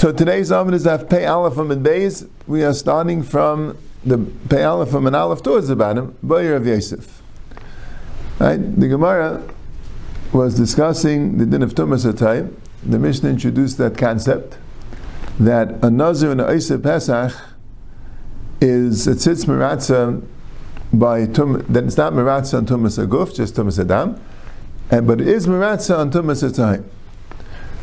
So today's Amud is Daf Pei Aleph and Beis. We are starting from the Pei Aleph and Aleph towards the bottom, Boyer of Yosef. Right? The Gemara was discussing the din of Tumas Atay. The Mishnah introduced that concept that a Nazir and a Isa Pesach is a tzitz meratza by tum, that it's not meratza and Tumas Aguf, just Tumas Adam, and, but it is meratza on Tumas Atay.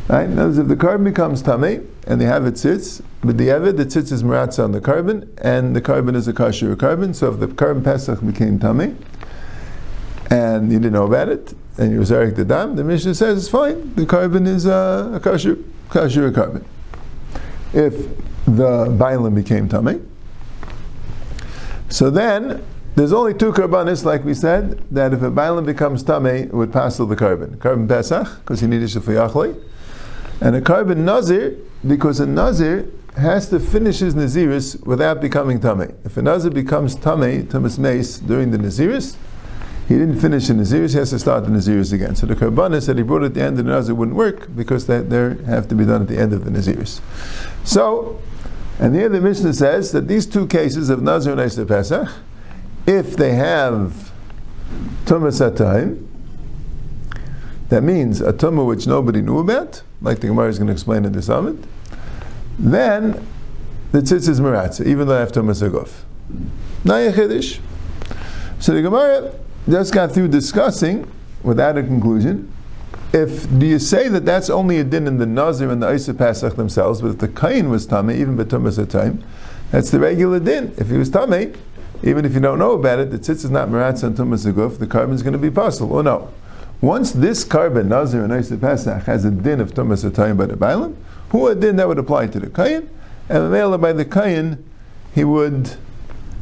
Right? Now, if the korban becomes tummy and they have it sits, but the evid, the tzitz is meratza on the korban, and the korban is a kosher korban. So if the korban pesach became tummy, and you didn't know about it, and you was Eric the dam, the Mishnah says it's fine. The korban is uh, a, a kosher, kosher korban. If the bailam became tummy, so then there's only two karbanis, like we said, that if a bailam becomes it would pass the korban. Korban pesach, because he needed shafayachle, and a korban nazir, because a nazir has to finish his naziris without becoming tummy. If a nazir becomes tummy, tumas mace, during the naziris, he didn't finish the naziris, he has to start the naziris again. So the karbanis that he brought at the end of the nazir wouldn't work because they, they have to be done at the end of the naziris. So, and here the Mishnah says that these two cases of nazir and Pesach, if they have tumas time, that means a tumah which nobody knew about, like the Gemara is going to explain in the summit, then the tzitz is meratza, even though I have tumas aguf. Nayachidish. So the Gemara just got through discussing, without a conclusion, if do you say that that's only a din in the Nazir and the Isa themselves, but if the Kain was Tame, even Batumas at time, that's the regular din. If he was Tame, even if you don't know about it, the tzitz is not Meratz and Tumas Aguf, the korban is going to be possible. Or no. Once this korban, Nazir and Isa Pesach, has a din of Tumas at time by the Bailam, who a din that would apply to the Kain, and the by the Kain, he would,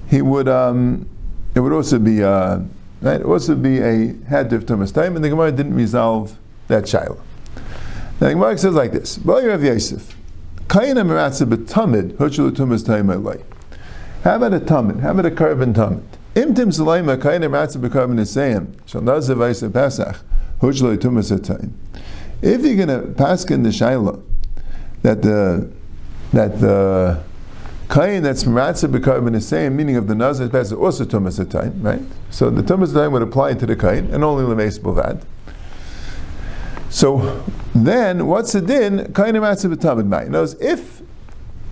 he would, um, it would also be, uh, right, also be a had of Tumas time, and the Gemara didn't resolve that shaila. Now the Gemara says like this: Boyer of Yosef, Kayin Emiratza betamid hushul tumas time How about a tamid? How about a korban tamid? Imtim Salaima Kayin Emiratza becarbon isayim shal nazav Isa Pesach tumas time. If you're going to pass in the shaila that the that the kain that's maratza becarbon is same meaning of the nazir pesach also tumas time, right? So the tumas time would apply to the kain and only lemeis bovad. So then, what's the din? Kain matzah b'tamid mai. Knows if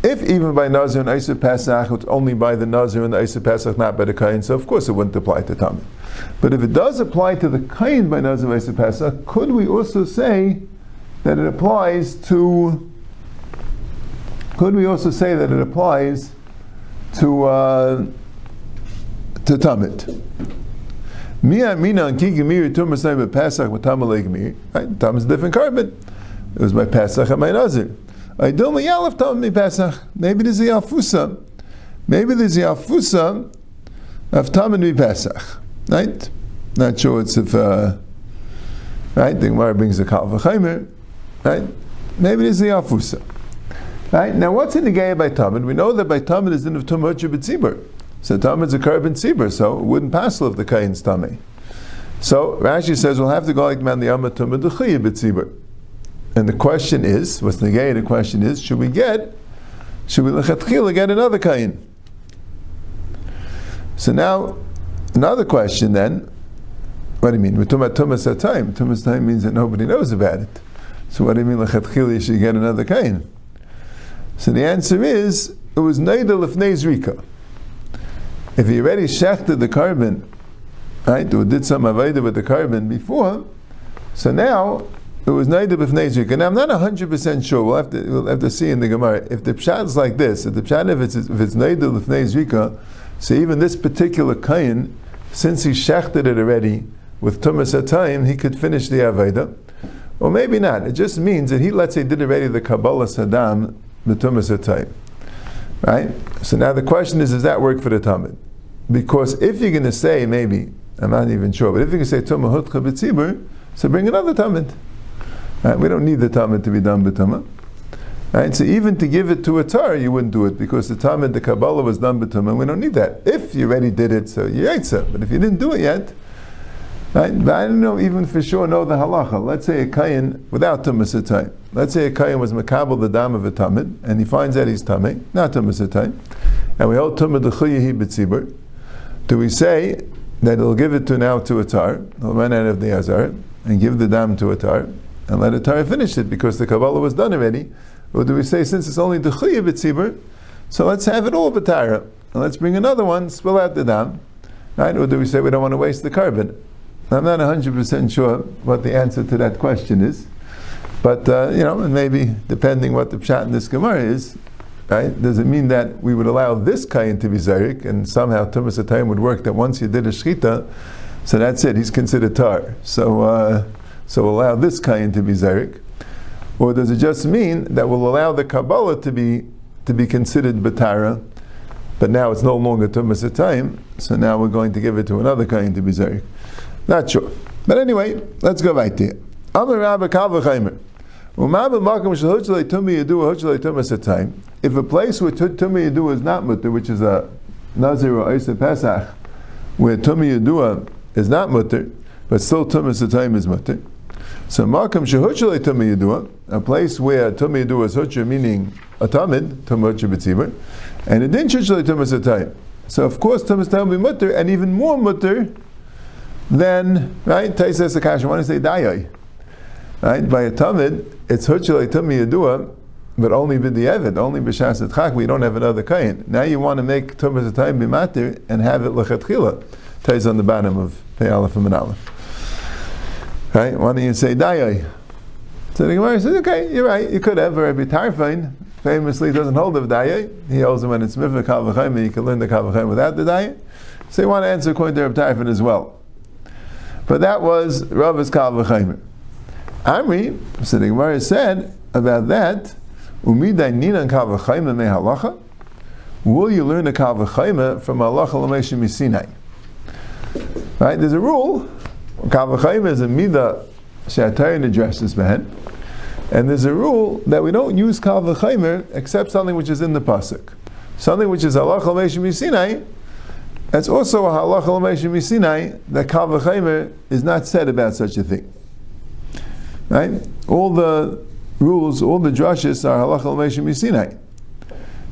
if even by Nazir and Isa Pesach, it's only by the Nazir and the Isa Pesach, not by the Kain, so of course it wouldn't apply to Tamid. But if it does apply to the Kain by Nazir and Isa Pesach, could we also say that it applies to? Could we also say that it applies to uh, to Tamid? Mia mina and kigimir tumas Pesach with tamalegmir. Right, tam is a different korban. It was by Pesach and my Nazir. Maybe there's a yafusa. Maybe there's a yafusa of tam and mi Pesach. Right? Not sure it's if. Uh, right, the Gemara brings a kal v'chaimer. Right? Maybe there's a yafusa. Right? Now, what's in the gay by Tamid? We know that by Tamid is in of Tumah Tzibur. So Tamid's a korban tzibur, so it wouldn't pass of the kain's tummy. So Rashi says we'll have to go like man the amatum b'tzibur. b'tzibur. And the question is, what's the gay? The question is, should we get, should we get another kain? So now, another question then. What do you mean? We're talking about tumas time. Tumas time means that nobody knows about it. So what do you mean lechatchila? You should get another kain. So the answer is, it was neidel lefnei zrika if he already shechted the korban, right, or did some avodah with the korban before, so now it was b'fnei zrika. And I'm not hundred percent sure. We'll have to we'll have to see in the Gemara if the pshat is like this. If the pshat if it's if it's neither b'fnei so even this particular kain, since he shechted it already with tumas time, he could finish the avodah. Or maybe not. It just means that he, let's say, did already the Kabbalah Saddam, the Tumas time. Right? So now the question is, does that work for the Tamid? Because if you're going to say, maybe, I'm not even sure, but if you can say Tumah Hutcha B'tzibur, so bring another Tamid. Right? We don't need the Tamid to be done b'tumah. Right? So even to give it to a tar, you wouldn't do it because the Tamid, the Kabbalah was done b'tumah. We don't need that. If you already did it, so you ate some. But if you didn't do it yet, Right? But I don't know even for sure know the halacha. Let's say a kain without tumas. Let's say a kain was makabel the dam of a tamid, and he finds out he's tamid, not tumas and we hold tumah dechuyahi b'tzibur. Do we say that he'll give it to now to a tar, he'll run out of the azar, and give the dam to a tar, and let the tar finish it because the kabbalah was done already? Or do we say since it's only the dechuyahi b'tzibur, so let's have it all b'tara, and let's bring another one, spill out the dam, right? Or do we say we don't want to waste the korban? I'm not 100% sure what the answer to that question is. But, uh, you know, maybe depending what the pshat in this Gemara is, right, does it mean that we would allow this kain to be zarik and somehow Tumas time would work that once you did a shchita, so that's it, he's considered tar. So, uh, so allow this kain to be zarik. Or does it just mean that we'll allow the Kabbalah to be, to be considered batara, but now it's no longer Tumas time, so now we're going to give it to another kain to be zarik. Not sure. But anyway, let's go right there. Amar Rabba Kalvachaimer. If a place where Tumi Yadua is not mutter, which is a Nazir or Isa Pesach, where Tumi Yadua is not mutter, but still Tumas is mutter. So Makam Shehuchalei Tumi Yadua, a place where Tumi Yadua is Hucha, meaning a Tamid, Tumut B'tzibur, and it didn't Shuchalei Tumas Satayim. So of course Tumas Satayim will be mutter, and even more mutter then, right, Taisa Akash, I want to say Dayai. Right, by a Tamid, it's Huchalei Tumi Yadua, but only B'di'evid, only B'shas Etchak, we don't have another kain. Now you want to make Tumas Atayim B'matir and have it L'chatchila. Taisa on the bottom of Pei Aleph and Aleph. Right, why don't you say Dayai? So the Gemara says, okay, you're right, you could have, Rabbi Tarfon famously doesn't hold of Dayai. He holds it when it's Mifah Kavachayim, you can learn the Kavachayim without the Dayai. So you want to answer according to Rabbi Tarfon as well. But that was Rav's Kal V'chaymer. Amri, so the Gemara said about that, Umidai Ninan Kal V'chaymer me halacha? Will you learn the Kal V'chaymer from halacha l'meishim misinai? Right, there's a rule. Kal V'chaymer is a midah she'atayin addresses behen. And there's a rule that we don't use Kal V'chaymer except something which is in the Pasuk. Something which is halacha l'meishim misinai, that's also a halacha l'meishim Sinai that kal is not said about such a thing. Right? All the rules, all the drushes are halacha l'meishim Sinai.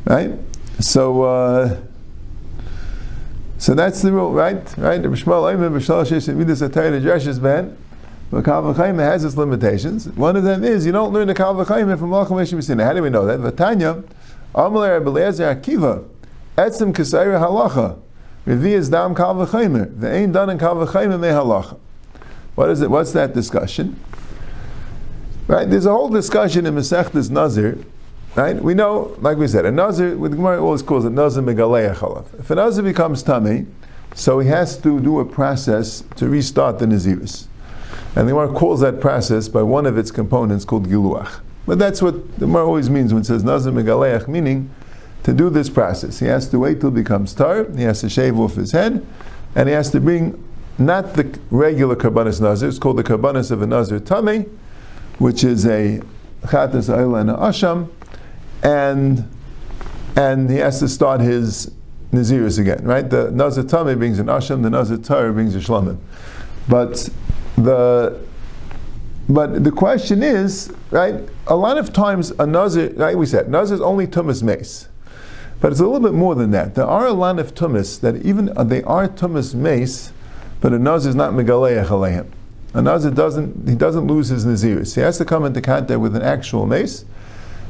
Right? So, uh, so that's the rule, right? Right? The B'shmal Omer B'shal Shesh Midas Atayr the drushes ban. But Kal has its limitations. One of them is you don't learn the Kal from halacha l'meishim Sinai. How do we know that? V'tanya Amalei Rabbi Akiva Etzim Kesayra Halacha. Revi is dam kal. The ain't done in kal v'chaymer me halacha. What is it? What's that discussion? Right? There's a whole discussion in Masechtas Nazir. Right? We know, like we said, a Nazir, with Gemara always calls it Nazir Megaleya Chalav. If a Nazir becomes tummy, so he has to do a process to restart the Naziris. And the Gemara calls that process by one of its components called Giluach. But that's what the Gemara always means when it says Nazir Megaleach, meaning to do this process. He has to wait till it becomes tar, he has to shave off his head, and he has to bring not the regular karbanis nazir, it's called the karbanis of a nazir tame, which is a chatas ayla and a asham, and and he has to start his naziris again, right? The nazir tame brings an asham, the nazir tar brings a shlamim. But the but the question is, right? A lot of times a nazir, like we said, nazir is only tumas mace. But it's a little bit more than that. There are a lot of tumas that even uh, they are tumas mace, but a nazir is not megaleach aleim. A nazir doesn't he doesn't lose his naziris. He has to come into contact with an actual mace.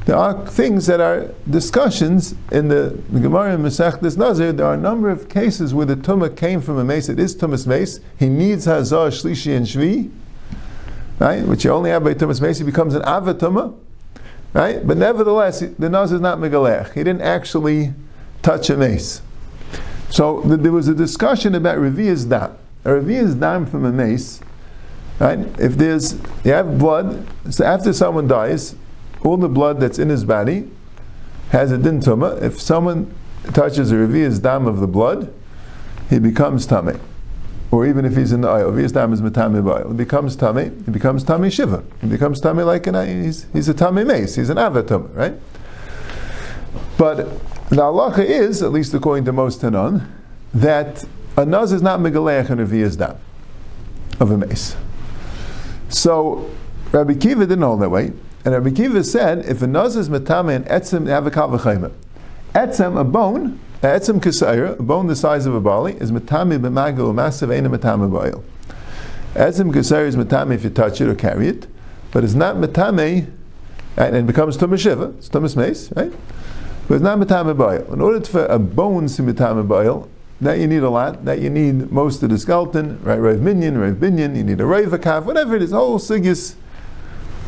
There are things that are discussions in the, Gemara in Masechtas Nazir. There are a number of cases where the tumah came from a mace. It is tumas mace. He needs hazar, shlishi, and shvi, right? Which you only have by tumas mace. He becomes an avatuma. Right? But nevertheless, the Naz is not Megalech. He didn't actually touch a mace. So th- there was a discussion about Revi'ah's dam. A Revi'ah's dam from a mace, right? If there's, you have blood, so after someone dies, all the blood that's in his body has a din tumah. If someone touches a Revi'ah's dam of the blood, he becomes tameh or even if he's in the oil, if dam is matame oil, it becomes tame, it becomes tame shiva. It becomes tame like an he's, he's a tame mace, he's an avatum, right? But the halacha is, at least according to most Tanon, that a nuz is not megaleach and revi'as dam. of a mace. So Rabbi Kiva didn't hold that way, and Rabbi Kiva said if a nuz is metame and etzim, they have a kavachayma. Etzem, a bone, etzem kasayra, a bone the size of a barley, is metame b'magel massive ain't a metame b'oil. Etzem kasayra is metame if you touch it or carry it, but it's not metame, and it becomes tumas shiva, it's tumas mace, right? But it's not metame b'oil. In order for a bone to metame b'oil, that you need a lot. That you need most of the skeleton, right? Rav minyan, Rav binyan. You need a Rav whatever it is. Whole sigis,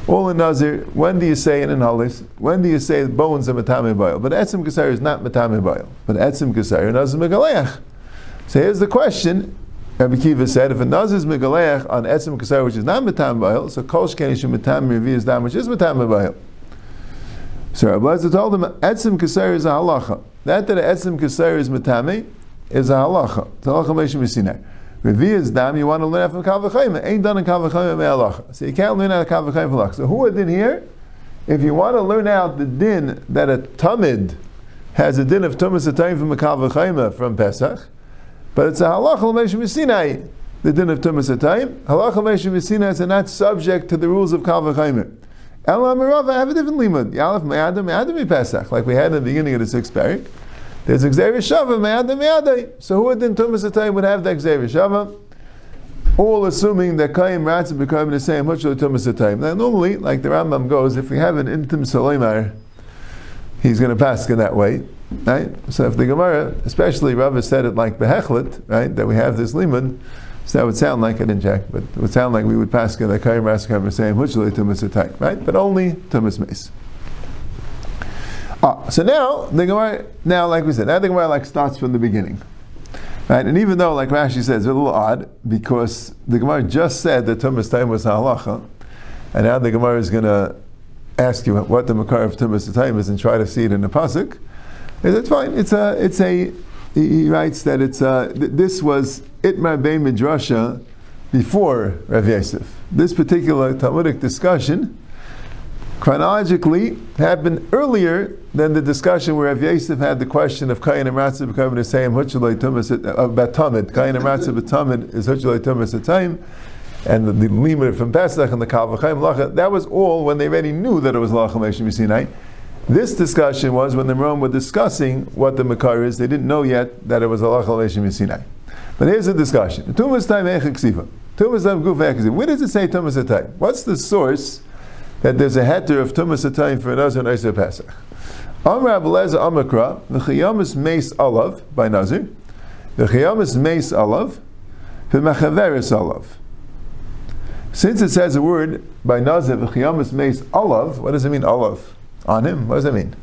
all in nazir. When do you say in halis? When do you say bones are matame boil? But etzim kasar is not matame boil. But etzim kasar nazir megaleach. So here's the question. Rabbi Kiva said, if a nazir is megaleach on etzim kasar, which is not matame boil, so kol shkeni shem matame revi is dam, which is matame boil. So Rabbi Lezer told him, etzim kasar is a halacha. That that etzim kasar is matame is a halacha. It's a halacha Moshe Missinai. Revi is dam, you want to learn from Kavachayim. Ain't done in Kavachayim me halacha. So you can't learn out of Kavachayim halacha. So who din here? If you want to learn out the din that a tamid has a din of tumas atayim from a Kavachayim from Pesach, but it's a halacha Moshe Missinai, the din of tumas atayim. Halacha Moshe Missinai is not subject to the rules of Kavachayim. Elam I have a different limud. Yalef me'adam me'adam Pesach, like we had in the beginning of the sixth parak. There's gezeira shava, Me'adam Me'adai. So who in Tumas Atayim would have that gezeira shava? All assuming that Kayim Ratzim become the same much of the Tumas Atayim. Now normally, like the Rambam goes, if we have an intim Saloimar, he's going to pass in that way. Right? So if the Gemara, especially Rava said it like Behechlet, right, that we have this limud, so that would sound like an in Jack, but it would sound like we would pass it that Kayim Ratzim the same much of Tumas Atayim, right? But only Tumas Mace. Ah, so now the Gemara, now like we said, now the Gemara like starts from the beginning, right? And even though, like Rashi says, it's a little odd because the Gemara just said that Tumas Time was halacha, and now the Gemara is going to ask you what the Makar of Tumas Time is and try to see it in the pasuk. It's fine. It's a, it's a. He writes that it's a, this was Itmar Bein Midrasha before Rav Yosef. This particular Talmudic discussion chronologically happened earlier than the discussion where Rav Yosef had the question of Kayin and Ratzah becoming the same Huchalei Tumas about uh, Tamid. Kayin and Ratzah Tamid is Huchalei Tumas at time. And the, the from Pesach and the Kalvachayim Lacha, that was all when they already knew that it was Lacha Meshim Sinai. This discussion was when the Rome were discussing what the Makar is. They didn't know yet that it was Lacha Meshim Sinai. But here's the discussion. Tumas time Echiksiva. Tumas time Guf Where does it say Tumas time? What's the source? That there's a heter of tumas atayim for Nazir and Isa Pesach. Amr Abeleza Amakra, the Chayamas Mace Olav by Nazir, the Chayamas Mace Olav, the Mechaveris Olav. Since it says a word by Nazir, the Chayamas Mace Olav, what does it mean, Olav? On him? What does it mean?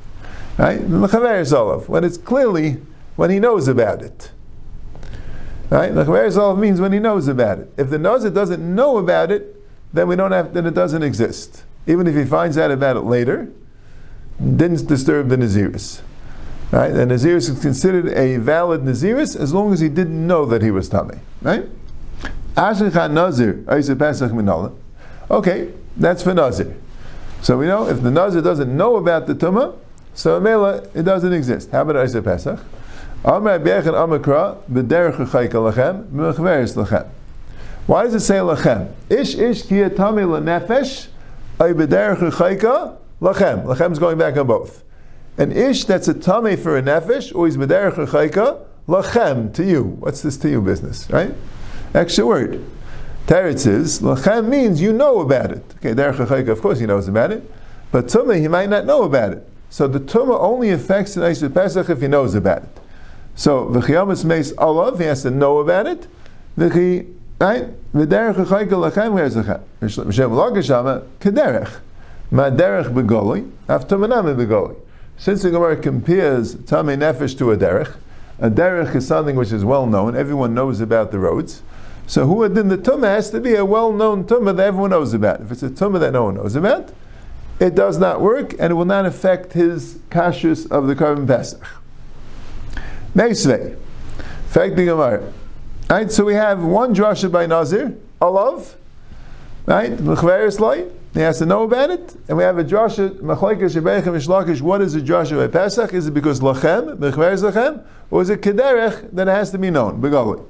Right? The Mechaveris Olav, when it's clearly when he knows about it. Right? Mechaveris Olav means when he knows about it. If the Nazir doesn't know about it, then we don't have, then it doesn't exist even if he finds out about it later, didn't disturb the Naziris. Right? And Naziris is considered a valid Naziris as long as he didn't know that he was Tame. Right? Nazir, Okay, that's for Nazir. So we know if the Nazir doesn't know about the Tumah, so Mela, it doesn't exist. How about Isa Pesach? Why does it say lachem? Ish ish ki yatame nefesh lachem. Lachem is going back on both. An ish that's a tummy for a nefesh, or he's b'derech chayka, lachem, to you. What's this to you business, right? Extra word. Teretz is, lachem means you know about it. Okay, derech chayka, of course he knows about it, but tumah he might not know about it. So the tumah only affects the Eisha Pesach if he knows about it. So v'chiyamas meis olav, he has to know about it. V'chi Right? V'derech chayka lachem v'erzechem. M'shem lagashama kederech. Ma derech begoli, after manam begoli. Since the Gemara compares Tamei Nefesh to a derech, a derech is something which is well known, everyone knows about the roads. So who then the tumah has to be a well-known tumah that everyone knows about. If it's a tumah that no one knows about, it does not work and it will not affect his kashrus of the korban pesach. Meisvei, fact the Gemara. Right, so we have one drasha by Nazir, Olav, right? He has to know about it, and we have a drasha Machlekes Shebechem Mishlakish. What is a drasha by Pesach? Is it because lachem, mechveres lachem, or is it kederech that it has to be known? Begali.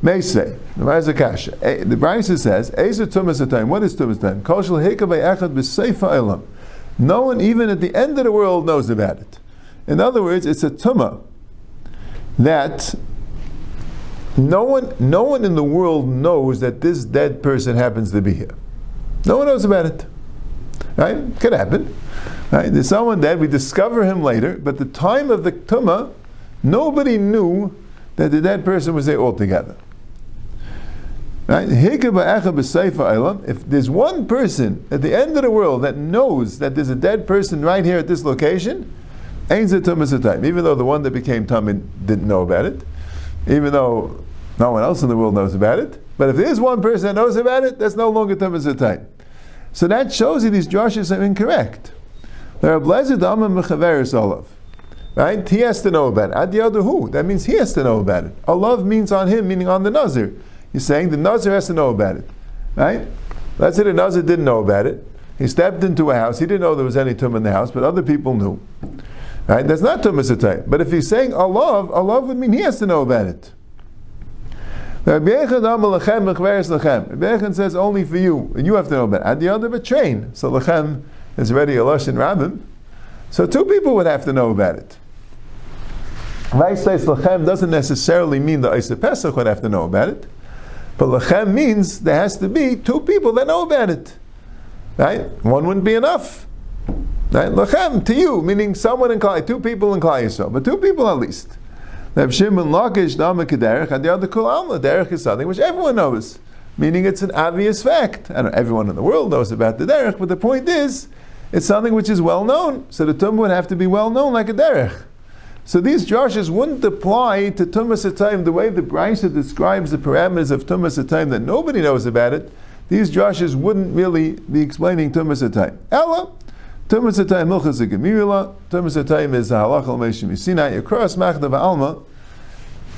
Meisvei. The Kasha. Eh, The Brisa says, Ezer Tumas Atayim. What is Tumas Atayim? Kol Shel Heka Echad B'Seifa Elam. No one, even at the end of the world, knows about it. In other words, it's a tumah that no one, no one in the world knows that this dead person happens to be here. No one knows about it. Right? Could happen. Right? There's someone dead. We discover him later, but the time of the tumah, nobody knew that the dead person was there altogether. Right? If there's one person at the end of the world that knows that there's a dead person right here at this location, even though the one that became tummy didn't know about it, even though no one else in the world knows about it, but if there's one person that knows about it, that's no longer time. So that shows you these drushes are incorrect. There are blessed mechaveris olav. Right? He has to know about it. Who? That means he has to know about it. Olav means on him, meaning on the nazir. You're saying the nazir has to know about it. Right? Let's say the nazir didn't know about it. He stepped into a house. He didn't know there was any tum in the house, but other people knew. Right? That's not tumas But if he's saying olav, olav would mean he has to know about it. Rabbi Yechon says only for you, and you have to know about it. At the other, but train. So lechem is already a lashon rabbim. So two people would have to know about it. Vaisais lechem doesn't necessarily mean the Isa Pesach would have to know about it, but lechem means there has to be two people that know about it. Right? One wouldn't be enough. Right? Lechem to you, meaning someone in Klai, two people in Klai Yisrael, but two people at least. Reb Shimon Lakish Dama Kederech, and the other Kul Alma Derech is something which everyone knows, meaning it's an obvious fact. I don't everyone in the world knows about the Derech, but the point is, it's something which is well known. So the Tum would have to be well known like a Derech. So these drushes wouldn't apply to Tumas Atayim the way the Brisa describes the parameters of Tumas Atayim that nobody knows about it. These drushes wouldn't really be explaining Tumas Atayim. Ella, Tumas Atayim Milchas Gemirila, Tumas Atayim is Halachal Meshim Sinai, across Machdav Alma.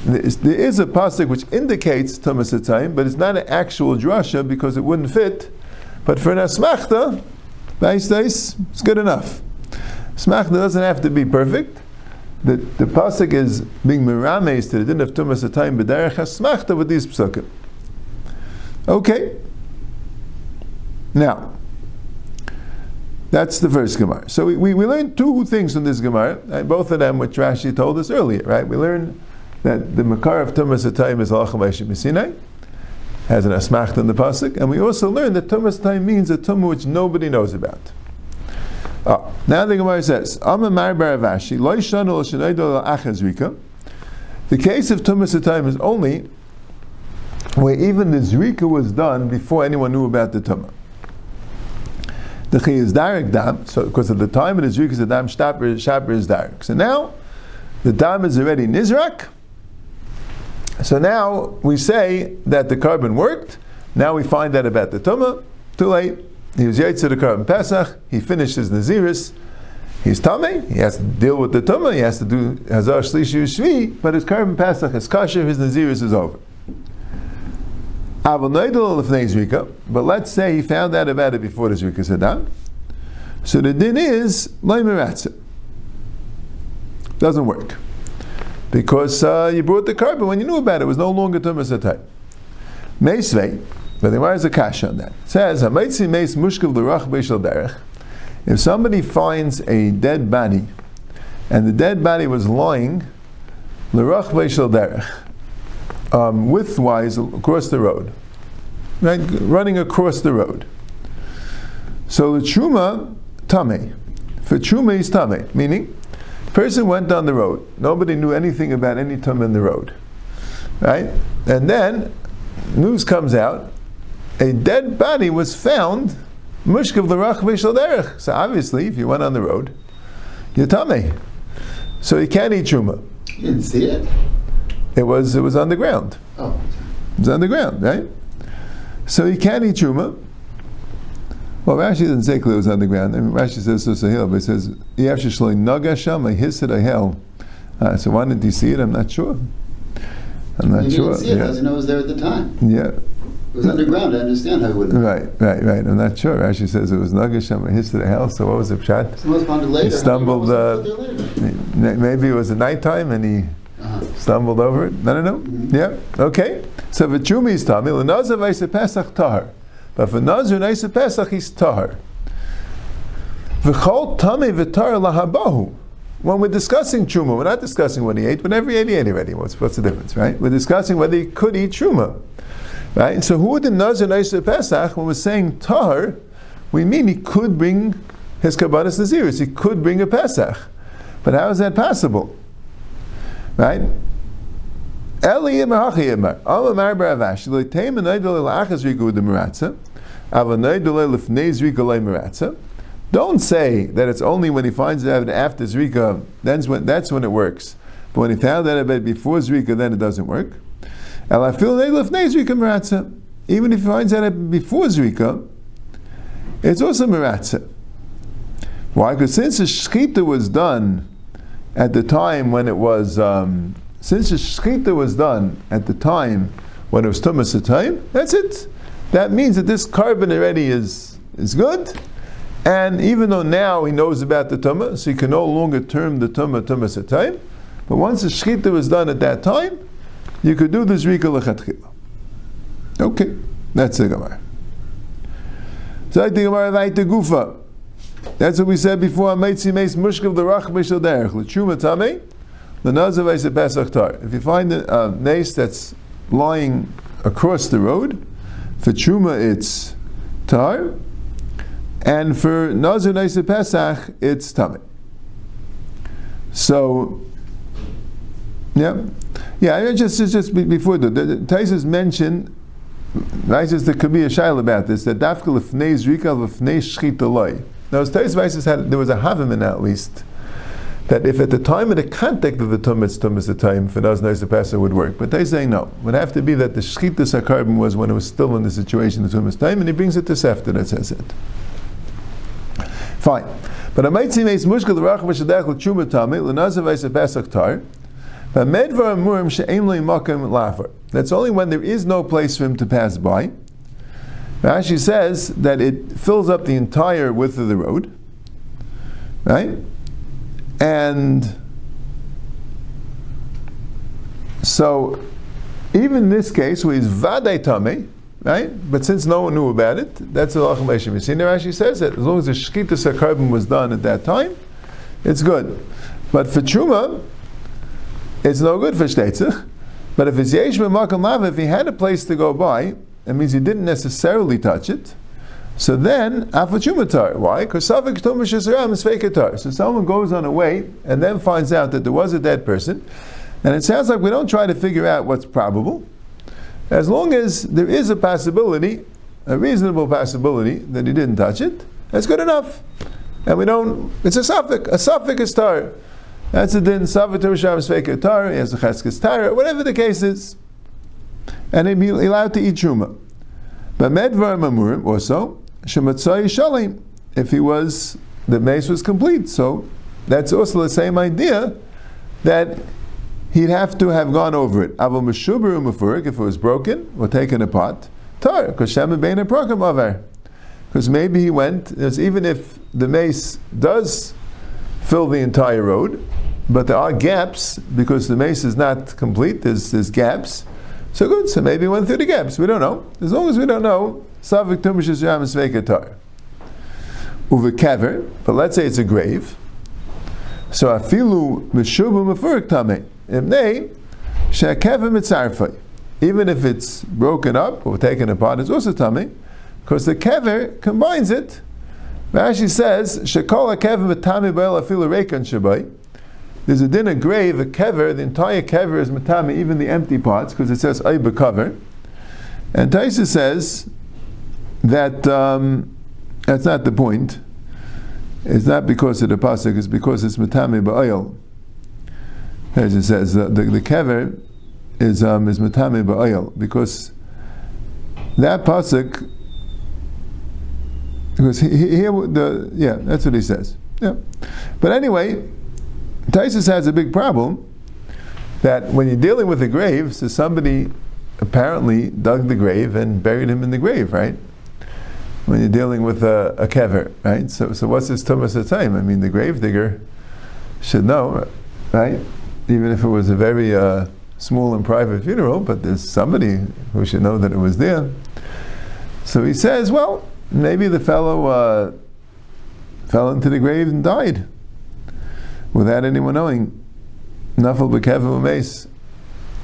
There is a pasuk which indicates Tumas but it's not an actual drasha because it wouldn't fit. But for an Asmachta, it's good enough. Smachta doesn't have to be perfect. The, the pasuk is being mirames the din of tumas atayim b'derech hasmachta with these psukim. Okay. Now, that's the first Gemara. So we, we, we learned two things from this Gemara, right? both of them which Rashi told us earlier, right? We learned that the Makar of Tumas Atayim is Alacham Sinai, has an asmacht in the pasuk, and we also learned that Tumas Atayim means a tumah which nobody knows about. Oh, now the Gemara says, Amar Baravashi, The case of Tumas Atayim is only where even the Zrika was done before anyone knew about the Tumah. The Chi is Darik Dam, so because at the time it is Zrika, the Dam Shaper is Darik. So now, the Dam is already Nizrak, so now we say that the korban worked. Now we find out about the tumah. Too late. He was yaitz the korban pesach. He finished his naziris. He's tummy. He has to deal with the tumah. He has to do hazar shlishi shvi. But his korban pesach is kasher. His naziris is over. But let's say he found out about it before the zrika sadan. So the din is leimeratza. Doesn't work because uh, you brought the korban when you knew about it. It was no longer tumas atay. Meisvei, but there is a cash on that. It says beishal derech. If somebody finds a dead body, and the dead body was lying l'rach beishal derech, um, widthwise across the road, right, running across the road. So the truma tame. For truma is tame, meaning Person went down the road. Nobody knew anything about any tum in the road. Right? And then news comes out, a dead body was found, mushkav l'rach derech. So obviously, if you went on the road, you're tummy. So you can't eat truma. You didn't see it? It was, it was on the ground. Oh. It was on the ground, right? So he can't eat truma. Well, Rashi doesn't say clearly it was on the ground. I mean, Rashi says so hill, but he says Yev Shloi Nagasham, I hiss it a hell. Uh, so why didn't he see it? I'm not sure. I'm not he sure. didn't see it yeah. it was there at the time. Yeah. It was underground. I understand how it wouldn't. Right, right, right. I'm not sure. Rashi says it was Nagasham, I hiss it a hell. So what was the pshat? So found it. He stumbled. Uh, maybe it was a nighttime and he. Stumbled over it. No, no, no. Yeah. Okay. So Truma he's Tami, L'Nazir Vaisa Pesach Tahar. But for Nazir Vaisa Pesach he's Tahar. V'chol Tami V'Tar Lahabahu. When we're discussing Truma, we're not discussing what he ate. Whenever he ate, he ate already. What's, what's the difference, right? We're discussing whether he could eat Truma. Right? So who would the Nazir Vaisa Pesach, when we're saying Tahar, we mean he could bring his Kabbanis Naziris. He could bring a Pesach. But how is that possible? Right? Don't say that it's only when he finds out after Zrika, that's when, that's when it works. But when he found out about before Zrika, then it doesn't work. Even if he finds out before Zrika, it's also Meratza. Why? Because since the Shechita was done at the time when it was, um, since the Shechita was done at the time when it was Tumas time, that's it. That means that this korban already is, is good. And even though now he knows about the Tumah, so he can no longer term the Tumah Tumas time, but once the Shechita was done at that time, you could do the Zrika Lechatchila. Okay, that's the Gemara. So I think Gemara Vaita Gufa. That's what we said before. Meitzi meis mushkav the rach mishal derech l'tshuma tamei l'nazav eis pesach tar. If you find a mace that's lying across the road, for truma it's tar, and for nazar eis pesach it's tamei. So, yeah, yeah. Just just just before the, the, the Taisus mentioned. Taisus there could be a shail about this that dafka lefnei zrika lefnei shchita loy. Now, as Tais Weiss had, there was a havim in at least, that if at the time of the contact of the tum, it's tum is the time, for those nice the passer would work. But they say no. It would have to be that the shchitas korban was when it was still in the situation of tum is time, and he brings it to Sefta that says it. Fine. But a might see meis mushkal rach v'shadech l'tshuma tami l'nazav eis pesach tar. But amurim she'em lo makam lafer. That's only when there is no place for him to pass by. Rashi says that it fills up the entire width of the road, right? And so, even in this case, where he's vadei tame, right? But since no one knew about it, that's the lachem eishim. Rashi says that as long as the shkita korban was done at that time, it's good. But for truma, it's no good for shtetzach. But if it's yesh b'makam lava, if he had a place to go by, that means he didn't necessarily touch it. So then, afachumatar. Why? Because Tumash is. So someone goes on a way and then finds out that there was a dead person. And it sounds like we don't try to figure out what's probable. As long as there is a possibility, a reasonable possibility that he didn't touch it, that's good enough. And we don't, it's a suffix. A suffix is tar. That's a din. Savik Tumash is faketar. He has a cheskes tar. Whatever the case is and he'd be allowed to eat truma. But medvar mamurim also shematzai shalim if he was the mace was complete. So that's also the same idea that he'd have to have gone over it. Aval meshubur umafurik if it was broken or taken apart. Tar because shem bein a program over. Because maybe he went even if the mace does fill the entire road, but there are gaps because the mace is not complete. There's, there's gaps. So good. So maybe he went through the gaps. We don't know. As long as we don't know, Savik Tumish is Yam Sveikatar. Uve kever, but let's say it's a grave. So afilu mishubu mefurik tame. Imnei shekever mitzarfai. Even if it's broken up or taken apart, it's also tame, because the kever combines it. Rashi says shekol kever mitame ba'el afilu reikan shabai. There's a din of grave, a kever, the entire kever is matami, even the empty parts, because it says ayba cover. And Taisa says that um, that's not the point. It's not because of the pasuk; it's because it's matami ba'oil. As it says, the, the, the kever is um, is matami ba'oil because that pasuk. Because here, the yeah, that's what he says. Yeah, but anyway. Taisus has a big problem that when you're dealing with a grave, so somebody apparently dug the grave and buried him in the grave, right? When you're dealing with a, a kever, right? So, so what's this tumas time? I mean, the grave digger should know, right? Even if it was a very uh, small and private funeral, but there's somebody who should know that it was there. So he says, well, maybe the fellow uh, fell into the grave and died without anyone knowing. Nafal b'kevu mace.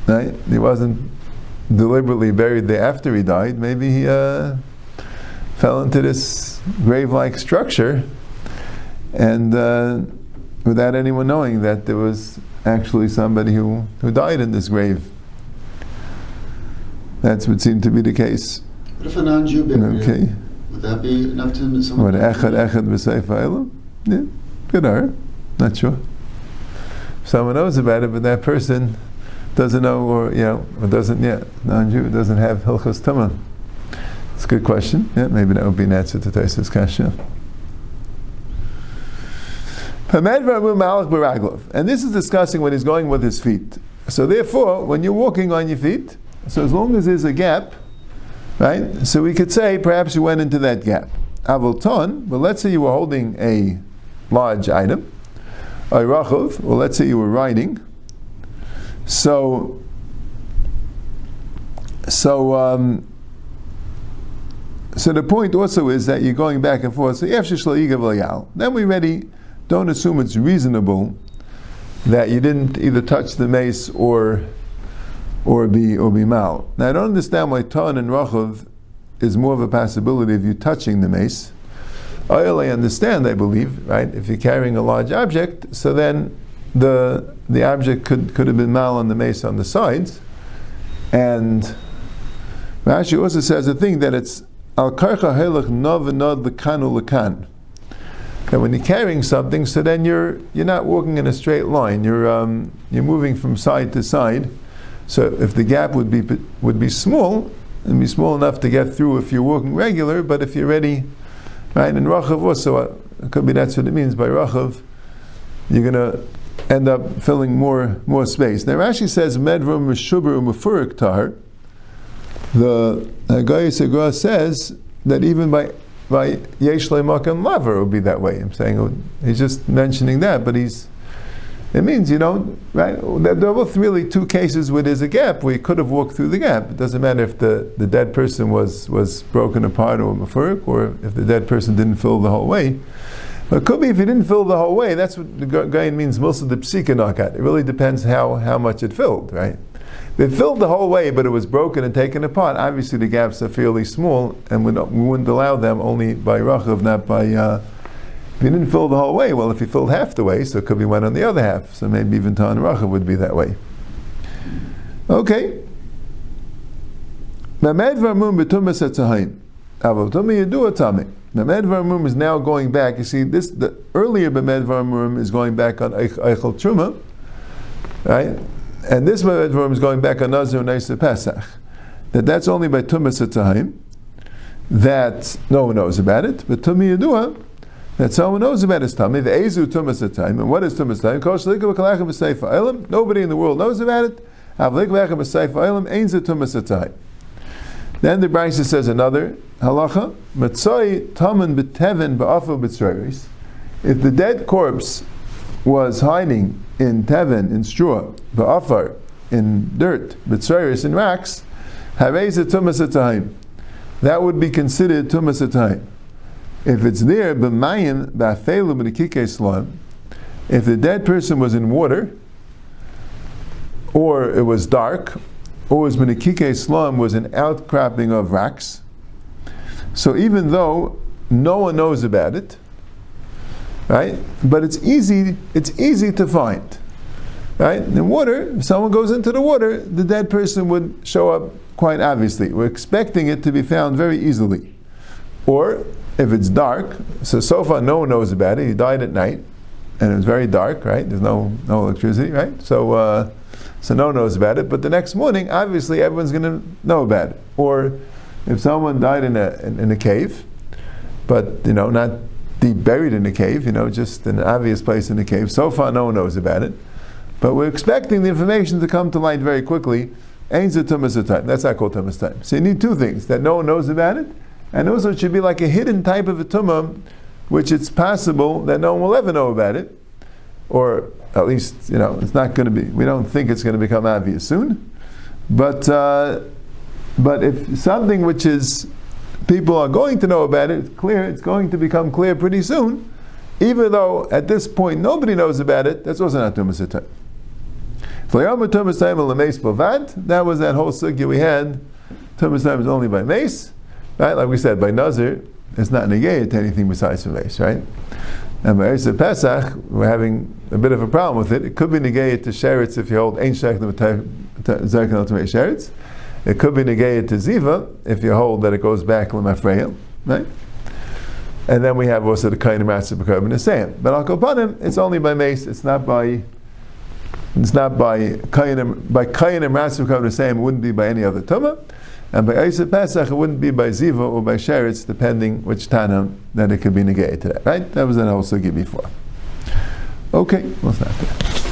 Right? He wasn't deliberately buried there after he died. Maybe he uh, fell into this grave-like structure, and uh, without anyone knowing that there was actually somebody who, who died in this grave. That's what seemed to be the case. What if a non-Jew buried Okay. him? Would that be enough to someone? What, echad echad b'seifa elam? Yeah, good art. Not sure. Someone knows about it, but that person doesn't know, or you know, or doesn't yet. Non-Jew doesn't have hilchos tumah. It's a good question. Yeah, maybe that would be an answer to Taisa's kasha. And this is discussing when he's going with his feet. So therefore, when you're walking on your feet, so as long as there's a gap, right? So we could say perhaps you went into that gap. Avolton, well, let's say you were holding a large item. Ayrachov, well, let's say you were riding. So, so, um, so the point also is that you're going back and forth. So, then we ready. Don't assume it's reasonable that you didn't either touch the mace or or be or be mal. Now I don't understand why ton and rachav is more of a possibility of you touching the mace. I only understand, I believe, right? If you're carrying a large object, so then the the object could, could have been mal on the mace on the sides, and Rashi also says a thing that it's al karcha helach nov nod lekanu lekan. That when you're carrying something, so then you're you're not walking in a straight line. You're um, you're moving from side to side. So if the gap would be would be small, and be small enough to get through if you're walking regular, but if you're ready, right? And rachav also uh, it could be that's what it means by rachav. You're gonna end up filling more more space. Now Rashi says medrum mishuber umufurik tar. The Hagai Segra says that even by by yesh lemakam laver would be that way. I'm saying would- he's just mentioning that, but he's it means you know right. There are both really two cases where there's a gap you could have walked through the gap. It doesn't matter if the, the dead person was was broken apart or mafurik, or if the dead person didn't fill the whole way. But it could be if you didn't fill the whole way. That's what the guy means. Most of the psika nakat. It really depends how how much it filled, right? It filled the whole way, but it was broken and taken apart. Obviously, the gaps are fairly small, and we, we wouldn't allow them only by rachav, not by. Uh, if you didn't fill the whole way, well, if you filled half the way, so it could be one on the other half. So maybe even Tan Rachav would be that way. Okay. Mamed Varmum betumas etzahayim. Avotumi yedua tami. Mamed Varmum is now going back. You see, this the earlier Mamed Varmum is going back on Eich- Eichel Truma, right? And this Varmum is going back on Nazir Neisa Pesach. That that's only by tumas etzahayim. That no one knows about it, but Tumi yedua that someone knows about his tummy. The Ezu Tumas time. And what is Tumas Eilim. Nobody in the world knows about it. Then the Brisa says another halacha. Matzoi Taman B'Tevin B'Afu B'Tzreris. If the dead corpse was hiding in Tevin, in straw, Ba'afar, in dirt, B'Tzreris, in racks, Harei Ze Tumas time. That would be considered Tumas time. If it's there, b'mayim b'afelu b'nikike slam, if the dead person was in water, or it was dark, or was b'nikike slam was an outcropping of rocks, so even though no one knows about it, right? But it's easy. It's easy to find, right? In water, if someone goes into the water, the dead person would show up quite obviously. We're expecting it to be found very easily, or if it's dark, so so far no one knows about it. He died at night, and it was very dark, right? There's no no electricity, right? So uh, so no one knows about it. But the next morning, obviously, everyone's going to know about it. Or if someone died in a in, in a cave, but you know not deep buried in a cave, you know just an obvious place in a cave. So far, no one knows about it. But we're expecting the information to come to light very quickly. Ain't time. That's not called tumas time. So you need two things: that no one knows about it, and also it should be like a hidden type of a tumah, which it's possible that no one will ever know about it, or At least, you know, it's not going to be, we don't think it's going to become obvious soon. But, uh, but if something which is, people are going to know about it, it's clear, it's going to become clear pretty soon, even though at this point nobody knows about it, that's also not Tumas That was that whole sugya we had. Tumas is only by mace, right? Like we said, by Nazir, it's not negated to anything besides for mace, right? And by Eisa Pesach, we're having a bit of a problem with it. It could be negated to sheretz if you hold Ein Shechtim Zerkin to sheretz. It could be negated to Ziva if you hold that it goes back Lemafreil, right? And then we have also the Kain Matzah the same. But Al Kopanim, it's only by mace, it's not by it's not by Kain by Kain and Matzah the same, it wouldn't be by any other Tumah. And by Oseh Pesach, it wouldn't be by Ziva or by Sheretz, depending which Tanna that it could be negated to that. Right? That was an also give before. Okay, we'll stop there.